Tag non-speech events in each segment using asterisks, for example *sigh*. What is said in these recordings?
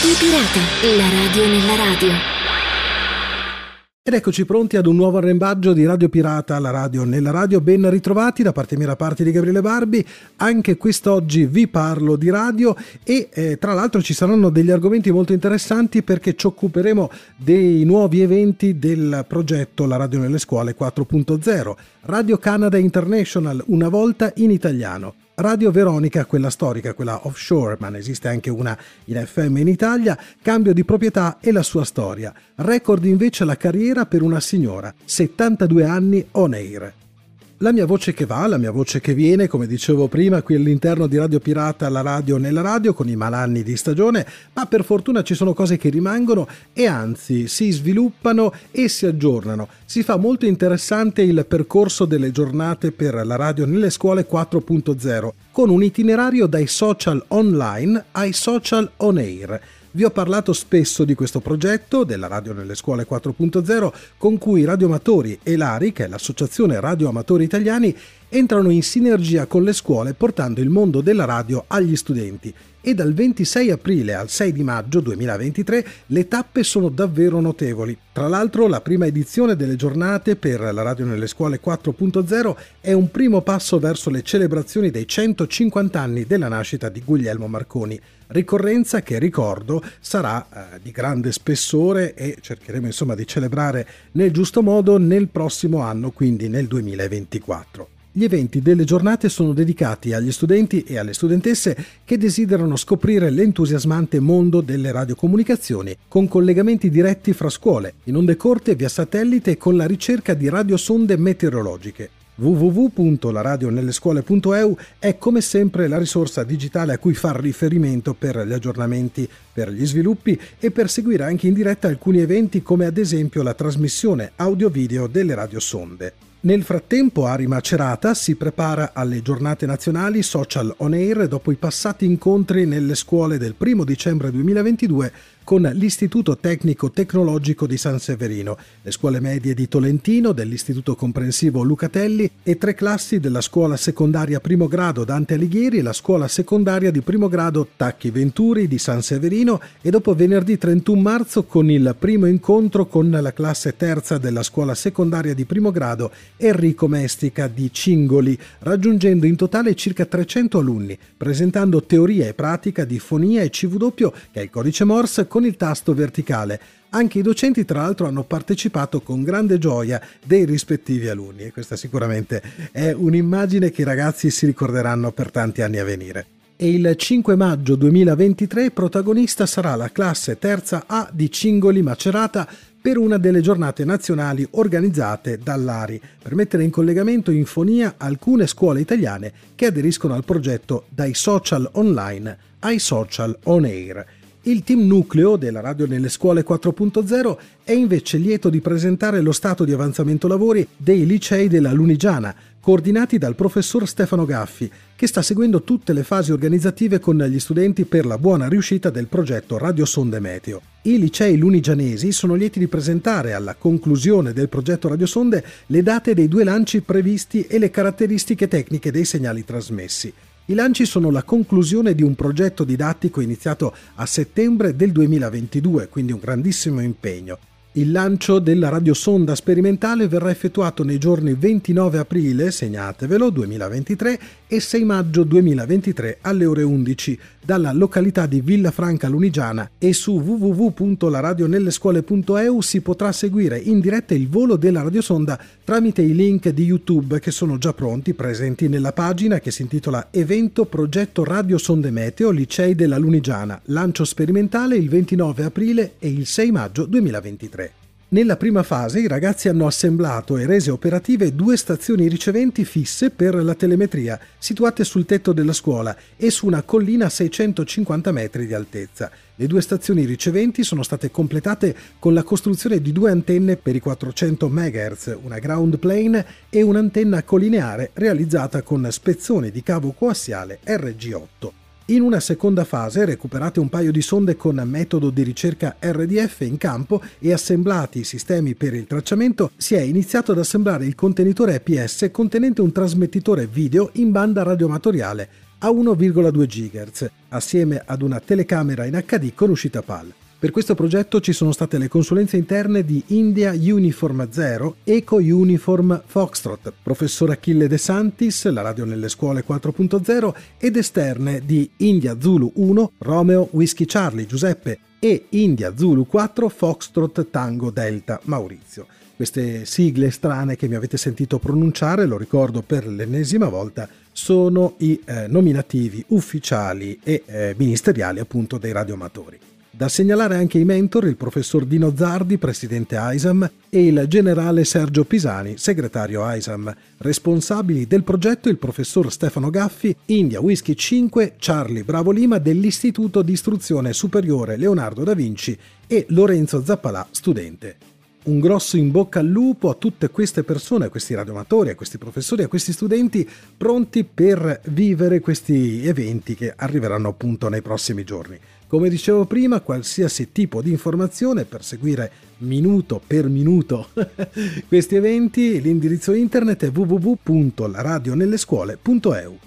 Radio Pirata, la radio nella radio. Ed eccoci pronti ad un nuovo arrembaggio di Radio Pirata alla radio nella radio. Ben ritrovati da parte mia da parte di Gabriele Barbi. Anche quest'oggi vi parlo di radio e eh, tra l'altro ci saranno degli argomenti molto interessanti perché ci occuperemo dei nuovi eventi del progetto La radio nelle scuole 4.0. Radio Canada International, una volta in italiano. Radio Veronica, quella storica, quella offshore, ma ne esiste anche una in FM in Italia, cambio di proprietà e la sua storia. Record invece la carriera per una signora, 72 anni on air. La mia voce che va, la mia voce che viene, come dicevo prima, qui all'interno di Radio Pirata, la radio nella radio, con i malanni di stagione, ma per fortuna ci sono cose che rimangono e anzi si sviluppano e si aggiornano. Si fa molto interessante il percorso delle giornate per la radio nelle scuole 4.0, con un itinerario dai social online ai social on air vi ho parlato spesso di questo progetto della Radio nelle scuole 4.0 con cui Radioamatori e l'ARI, che è l'Associazione Radioamatori Italiani, entrano in sinergia con le scuole portando il mondo della radio agli studenti e dal 26 aprile al 6 di maggio 2023 le tappe sono davvero notevoli. Tra l'altro la prima edizione delle giornate per la radio nelle scuole 4.0 è un primo passo verso le celebrazioni dei 150 anni della nascita di Guglielmo Marconi, ricorrenza che ricordo sarà eh, di grande spessore e cercheremo insomma di celebrare nel giusto modo nel prossimo anno, quindi nel 2024. Gli eventi delle giornate sono dedicati agli studenti e alle studentesse che desiderano scoprire l'entusiasmante mondo delle radiocomunicazioni con collegamenti diretti fra scuole, in onde corte via satellite e con la ricerca di radiosonde meteorologiche www.laradionellescuole.eu è come sempre la risorsa digitale a cui far riferimento per gli aggiornamenti, per gli sviluppi e per seguire anche in diretta alcuni eventi come ad esempio la trasmissione audio-video delle radiosonde. Nel frattempo Ari Macerata si prepara alle giornate nazionali social on air dopo i passati incontri nelle scuole del 1 dicembre 2022 con l'Istituto Tecnico Tecnologico di San Severino, le scuole medie di Tolentino, dell'Istituto Comprensivo Lucatelli e tre classi della scuola secondaria primo grado Dante Alighieri e la scuola secondaria di primo grado Tacchi Venturi di San Severino. E dopo venerdì 31 marzo con il primo incontro con la classe terza della scuola secondaria di primo grado Enrico Mestica di Cingoli, raggiungendo in totale circa 300 alunni, presentando teoria e pratica di fonia e CW, che è il codice Morse, con con il tasto verticale. Anche i docenti tra l'altro hanno partecipato con grande gioia dei rispettivi alunni e questa sicuramente è un'immagine che i ragazzi si ricorderanno per tanti anni a venire. E il 5 maggio 2023 protagonista sarà la classe terza A di Cingoli Macerata per una delle giornate nazionali organizzate dall'ARI per mettere in collegamento in fonia alcune scuole italiane che aderiscono al progetto dai social online ai social on air. Il team nucleo della radio nelle scuole 4.0 è invece lieto di presentare lo stato di avanzamento lavori dei licei della Lunigiana, coordinati dal professor Stefano Gaffi, che sta seguendo tutte le fasi organizzative con gli studenti per la buona riuscita del progetto Radio Sonde Meteo. I licei lunigianesi sono lieti di presentare alla conclusione del progetto Radio Sonde le date dei due lanci previsti e le caratteristiche tecniche dei segnali trasmessi. I lanci sono la conclusione di un progetto didattico iniziato a settembre del 2022, quindi un grandissimo impegno. Il lancio della radiosonda sperimentale verrà effettuato nei giorni 29 aprile, segnatevelo, 2023 e 6 maggio 2023 alle ore 11 dalla località di Villafranca Lunigiana e su www.laradionellescuole.eu si potrà seguire in diretta il volo della radiosonda tramite i link di YouTube che sono già pronti, presenti nella pagina che si intitola Evento Progetto Radio Sonde Meteo Licei della Lunigiana, lancio sperimentale il 29 aprile e il 6 maggio 2023. Nella prima fase i ragazzi hanno assemblato e rese operative due stazioni riceventi fisse per la telemetria, situate sul tetto della scuola e su una collina a 650 metri di altezza. Le due stazioni riceventi sono state completate con la costruzione di due antenne per i 400 MHz, una ground plane e un'antenna collineare realizzata con spezzone di cavo coassiale RG8. In una seconda fase, recuperate un paio di sonde con metodo di ricerca RDF in campo e assemblati i sistemi per il tracciamento, si è iniziato ad assemblare il contenitore EPS contenente un trasmettitore video in banda radioamatoriale a 1,2 GHz, assieme ad una telecamera in HD con uscita PAL. Per questo progetto ci sono state le consulenze interne di India Uniform 0, Eco Uniform Foxtrot, professor Achille De Santis, la radio nelle scuole 4.0 ed esterne di India Zulu 1, Romeo Whisky Charlie Giuseppe e India Zulu 4, Foxtrot Tango Delta Maurizio. Queste sigle strane che mi avete sentito pronunciare, lo ricordo per l'ennesima volta, sono i eh, nominativi ufficiali e eh, ministeriali appunto dei radioamatori. Da segnalare anche i mentor, il professor Dino Zardi, presidente AISAM, e il generale Sergio Pisani, segretario AISAM. Responsabili del progetto il professor Stefano Gaffi, India Whisky 5, Charlie Bravo Lima dell'Istituto di Istruzione Superiore Leonardo da Vinci e Lorenzo Zappalà, studente. Un grosso in bocca al lupo a tutte queste persone, a questi radioamatori, a questi professori, a questi studenti pronti per vivere questi eventi che arriveranno appunto nei prossimi giorni. Come dicevo prima, qualsiasi tipo di informazione per seguire minuto per minuto *laughs* questi eventi, l'indirizzo internet è www.laradionellescuole.eu.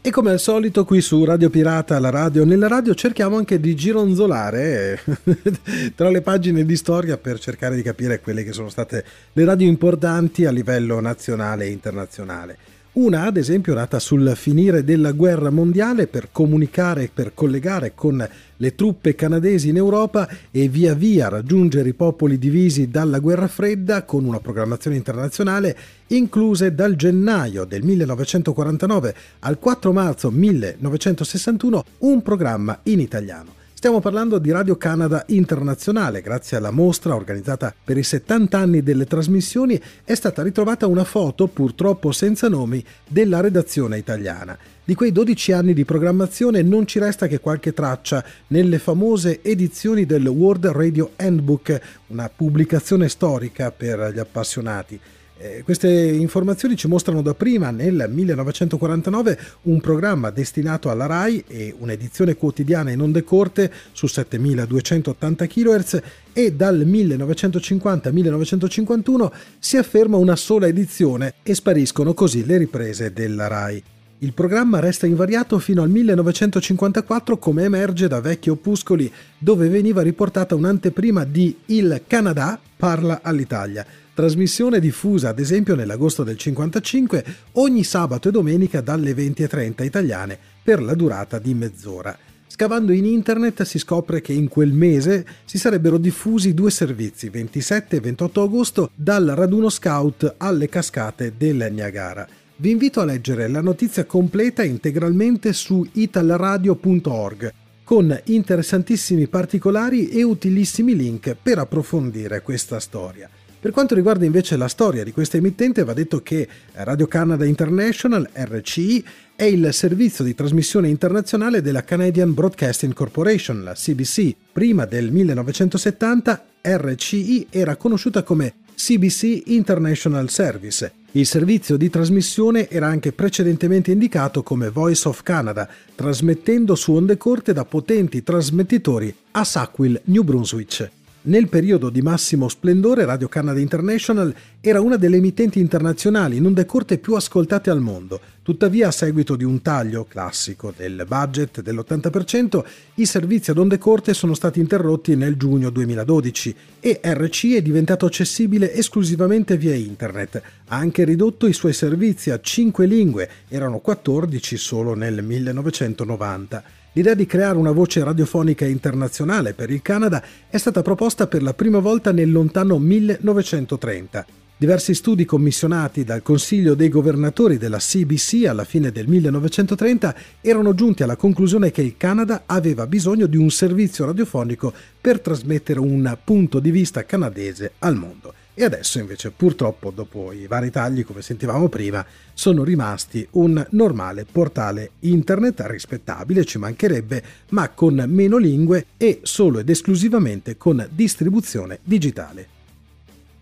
E come al solito qui su Radio Pirata, la radio nella radio, cerchiamo anche di gironzolare *laughs* tra le pagine di storia per cercare di capire quelle che sono state le radio importanti a livello nazionale e internazionale. Una, ad esempio, nata sul finire della guerra mondiale per comunicare e per collegare con le truppe canadesi in Europa e via via raggiungere i popoli divisi dalla guerra fredda con una programmazione internazionale incluse dal gennaio del 1949 al 4 marzo 1961 un programma in italiano. Stiamo parlando di Radio Canada Internazionale. Grazie alla mostra organizzata per i 70 anni delle trasmissioni è stata ritrovata una foto, purtroppo senza nomi, della redazione italiana. Di quei 12 anni di programmazione non ci resta che qualche traccia nelle famose edizioni del World Radio Handbook, una pubblicazione storica per gli appassionati. Eh, queste informazioni ci mostrano dapprima nel 1949 un programma destinato alla RAI e un'edizione quotidiana in onde corte su 7280 kHz e dal 1950-1951 si afferma una sola edizione e spariscono così le riprese della RAI. Il programma resta invariato fino al 1954 come emerge da vecchi opuscoli dove veniva riportata un'anteprima di Il Canada parla all'Italia Trasmissione diffusa ad esempio nell'agosto del 55 ogni sabato e domenica dalle 20.30 italiane per la durata di mezz'ora. Scavando in internet si scopre che in quel mese si sarebbero diffusi due servizi, 27 e 28 agosto, dal raduno scout alle cascate del Niagara. Vi invito a leggere la notizia completa integralmente su italradio.org con interessantissimi particolari e utilissimi link per approfondire questa storia. Per quanto riguarda invece la storia di questa emittente, va detto che Radio Canada International, RCI, è il servizio di trasmissione internazionale della Canadian Broadcasting Corporation, la CBC. Prima del 1970 RCI era conosciuta come CBC International Service. Il servizio di trasmissione era anche precedentemente indicato come Voice of Canada, trasmettendo su onde corte da potenti trasmettitori a Sackville, New Brunswick. Nel periodo di massimo splendore Radio Canada International era una delle emittenti internazionali in onde corte più ascoltate al mondo. Tuttavia, a seguito di un taglio classico del budget dell'80%, i servizi ad onde corte sono stati interrotti nel giugno 2012 e RC è diventato accessibile esclusivamente via internet. Ha anche ridotto i suoi servizi a 5 lingue, erano 14 solo nel 1990. L'idea di creare una voce radiofonica internazionale per il Canada è stata proposta per la prima volta nel lontano 1930. Diversi studi commissionati dal Consiglio dei governatori della CBC alla fine del 1930 erano giunti alla conclusione che il Canada aveva bisogno di un servizio radiofonico per trasmettere un punto di vista canadese al mondo. E adesso invece purtroppo dopo i vari tagli, come sentivamo prima, sono rimasti un normale portale internet rispettabile, ci mancherebbe, ma con meno lingue e solo ed esclusivamente con distribuzione digitale.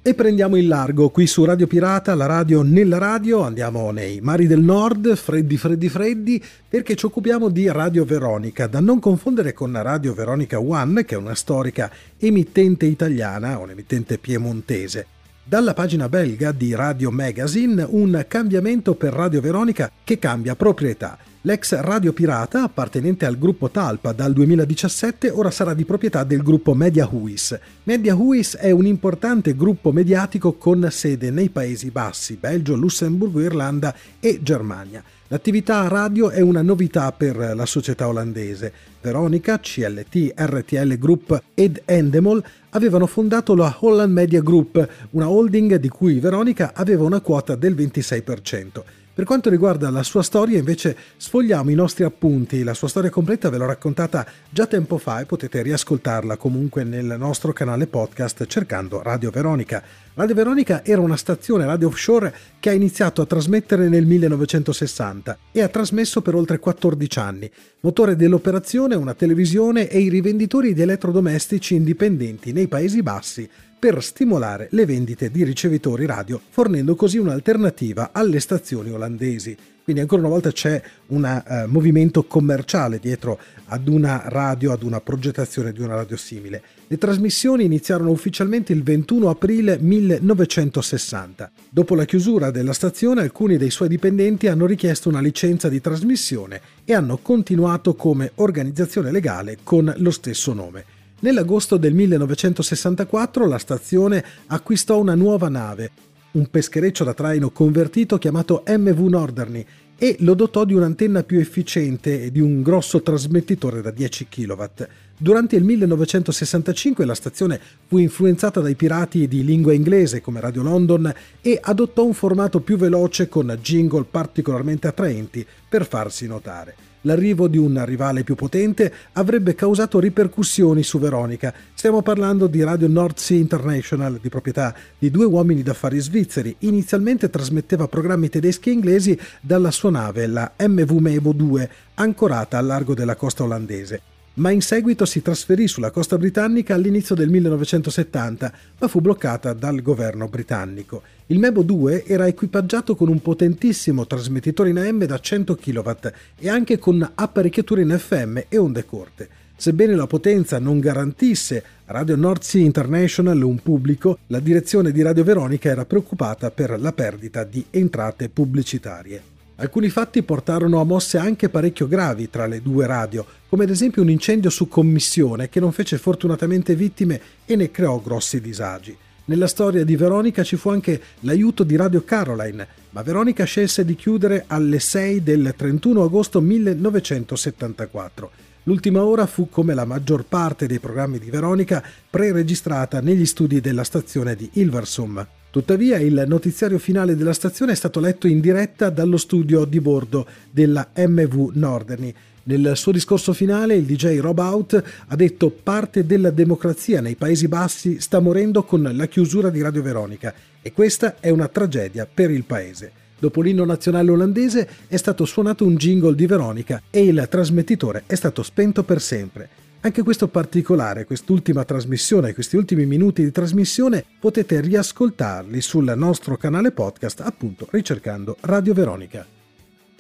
E prendiamo il largo qui su Radio Pirata, la radio nella radio, andiamo nei mari del nord, freddi freddi freddi, perché ci occupiamo di Radio Veronica, da non confondere con Radio Veronica One, che è una storica emittente italiana, un'emittente piemontese. Dalla pagina belga di Radio Magazine un cambiamento per Radio Veronica che cambia proprietà. L'ex Radio Pirata, appartenente al gruppo Talpa dal 2017, ora sarà di proprietà del gruppo Media Huis. Media Huis è un importante gruppo mediatico con sede nei Paesi Bassi, Belgio, Lussemburgo, Irlanda e Germania. L'attività radio è una novità per la società olandese. Veronica, CLT, RTL Group ed Endemol avevano fondato la Holland Media Group, una holding di cui Veronica aveva una quota del 26%. Per quanto riguarda la sua storia, invece, sfogliamo i nostri appunti. La sua storia completa ve l'ho raccontata già tempo fa e potete riascoltarla comunque nel nostro canale podcast cercando Radio Veronica. Radio Veronica era una stazione radio offshore che ha iniziato a trasmettere nel 1960 e ha trasmesso per oltre 14 anni. Motore dell'operazione, una televisione e i rivenditori di elettrodomestici indipendenti nei Paesi Bassi per stimolare le vendite di ricevitori radio, fornendo così un'alternativa alle stazioni olandesi. Quindi ancora una volta c'è un uh, movimento commerciale dietro ad una radio, ad una progettazione di una radio simile. Le trasmissioni iniziarono ufficialmente il 21 aprile 1960. Dopo la chiusura della stazione alcuni dei suoi dipendenti hanno richiesto una licenza di trasmissione e hanno continuato come organizzazione legale con lo stesso nome. Nell'agosto del 1964 la stazione acquistò una nuova nave, un peschereccio da traino convertito chiamato MV Norderny e lo dotò di un'antenna più efficiente e di un grosso trasmettitore da 10 kW. Durante il 1965 la stazione fu influenzata dai pirati di lingua inglese come Radio London e adottò un formato più veloce con jingle particolarmente attraenti per farsi notare. L'arrivo di un rivale più potente avrebbe causato ripercussioni su Veronica. Stiamo parlando di Radio North Sea International, di proprietà di due uomini d'affari svizzeri. Inizialmente trasmetteva programmi tedeschi e inglesi dalla sua nave, la MV Mevo 2, ancorata al largo della costa olandese ma in seguito si trasferì sulla costa britannica all'inizio del 1970, ma fu bloccata dal governo britannico. Il Mebo 2 era equipaggiato con un potentissimo trasmettitore in AM da 100 kW e anche con apparecchiature in FM e onde corte. Sebbene la potenza non garantisse a Radio North Sea International un pubblico, la direzione di Radio Veronica era preoccupata per la perdita di entrate pubblicitarie. Alcuni fatti portarono a mosse anche parecchio gravi tra le due radio, come ad esempio un incendio su commissione che non fece fortunatamente vittime e ne creò grossi disagi. Nella storia di Veronica ci fu anche l'aiuto di Radio Caroline, ma Veronica scelse di chiudere alle 6 del 31 agosto 1974. L'ultima ora fu, come la maggior parte dei programmi di Veronica, pre-registrata negli studi della stazione di Ilversum. Tuttavia il notiziario finale della stazione è stato letto in diretta dallo studio di bordo della MV Norderny. Nel suo discorso finale il DJ Rob Out ha detto parte della democrazia nei Paesi Bassi sta morendo con la chiusura di Radio Veronica e questa è una tragedia per il paese. Dopo l'inno nazionale olandese è stato suonato un jingle di Veronica e il trasmettitore è stato spento per sempre. Anche questo particolare, quest'ultima trasmissione, questi ultimi minuti di trasmissione, potete riascoltarli sul nostro canale podcast, appunto ricercando Radio Veronica.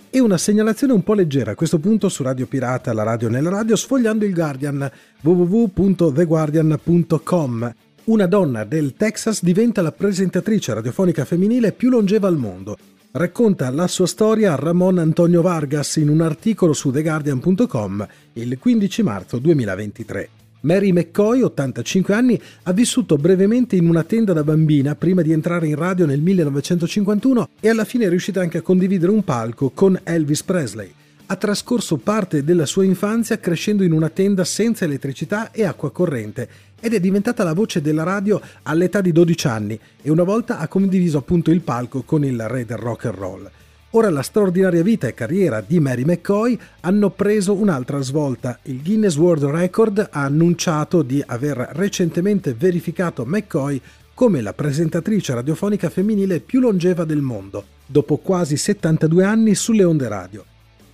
E una segnalazione un po' leggera a questo punto su Radio Pirata, la radio nella radio, sfogliando il Guardian, www.theguardian.com. Una donna del Texas diventa la presentatrice radiofonica femminile più longeva al mondo racconta la sua storia Ramon Antonio Vargas in un articolo su TheGuardian.com il 15 marzo 2023. Mary McCoy, 85 anni, ha vissuto brevemente in una tenda da bambina prima di entrare in radio nel 1951 e alla fine è riuscita anche a condividere un palco con Elvis Presley. Ha trascorso parte della sua infanzia crescendo in una tenda senza elettricità e acqua corrente ed è diventata la voce della radio all'età di 12 anni e una volta ha condiviso appunto il palco con il re del rock and roll. Ora la straordinaria vita e carriera di Mary McCoy hanno preso un'altra svolta. Il Guinness World Record ha annunciato di aver recentemente verificato McCoy come la presentatrice radiofonica femminile più longeva del mondo, dopo quasi 72 anni sulle onde radio.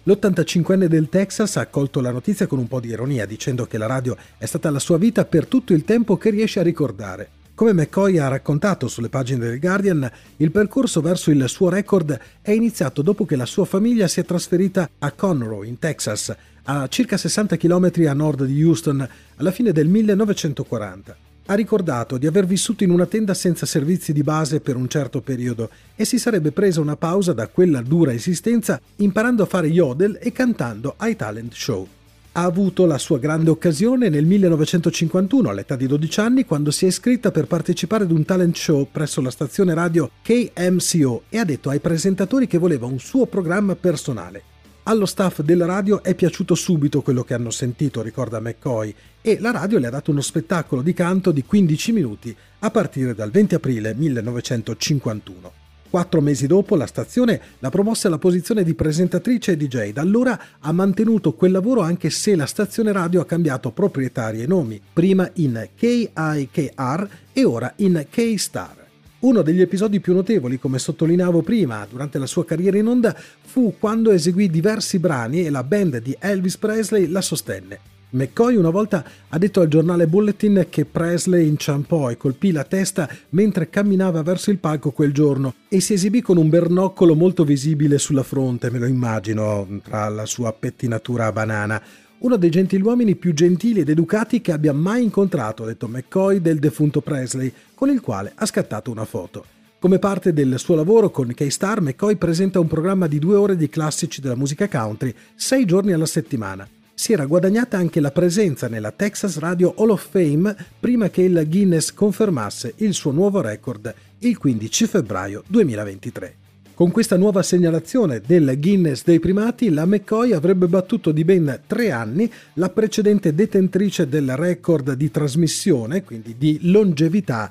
L'85enne del Texas ha accolto la notizia con un po' di ironia, dicendo che la radio è stata la sua vita per tutto il tempo che riesce a ricordare. Come McCoy ha raccontato sulle pagine del Guardian, il percorso verso il suo record è iniziato dopo che la sua famiglia si è trasferita a Conroe, in Texas, a circa 60 km a nord di Houston, alla fine del 1940. Ha ricordato di aver vissuto in una tenda senza servizi di base per un certo periodo e si sarebbe presa una pausa da quella dura esistenza imparando a fare yodel e cantando ai talent show ha avuto la sua grande occasione nel 1951, all'età di 12 anni, quando si è iscritta per partecipare ad un talent show presso la stazione radio KMCO e ha detto ai presentatori che voleva un suo programma personale. Allo staff della radio è piaciuto subito quello che hanno sentito, ricorda McCoy, e la radio le ha dato uno spettacolo di canto di 15 minuti a partire dal 20 aprile 1951. Quattro mesi dopo la stazione la promosse alla posizione di presentatrice e DJ. Da allora ha mantenuto quel lavoro anche se la stazione radio ha cambiato proprietari e nomi, prima in KIKR e ora in K-Star. Uno degli episodi più notevoli, come sottolineavo prima, durante la sua carriera in onda, fu quando eseguì diversi brani e la band di Elvis Presley la sostenne. McCoy una volta ha detto al giornale Bulletin che Presley inciampò e colpì la testa mentre camminava verso il palco quel giorno e si esibì con un bernoccolo molto visibile sulla fronte, me lo immagino, tra la sua pettinatura a banana. Uno dei gentiluomini più gentili ed educati che abbia mai incontrato, ha detto McCoy del defunto Presley, con il quale ha scattato una foto. Come parte del suo lavoro con K-Star, McCoy presenta un programma di due ore di classici della musica country, sei giorni alla settimana si era guadagnata anche la presenza nella Texas Radio Hall of Fame prima che il Guinness confermasse il suo nuovo record il 15 febbraio 2023. Con questa nuova segnalazione del Guinness dei primati, la McCoy avrebbe battuto di ben tre anni la precedente detentrice del record di trasmissione, quindi di longevità,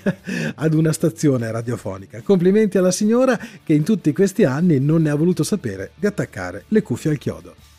*laughs* ad una stazione radiofonica. Complimenti alla signora che in tutti questi anni non ne ha voluto sapere di attaccare le cuffie al chiodo.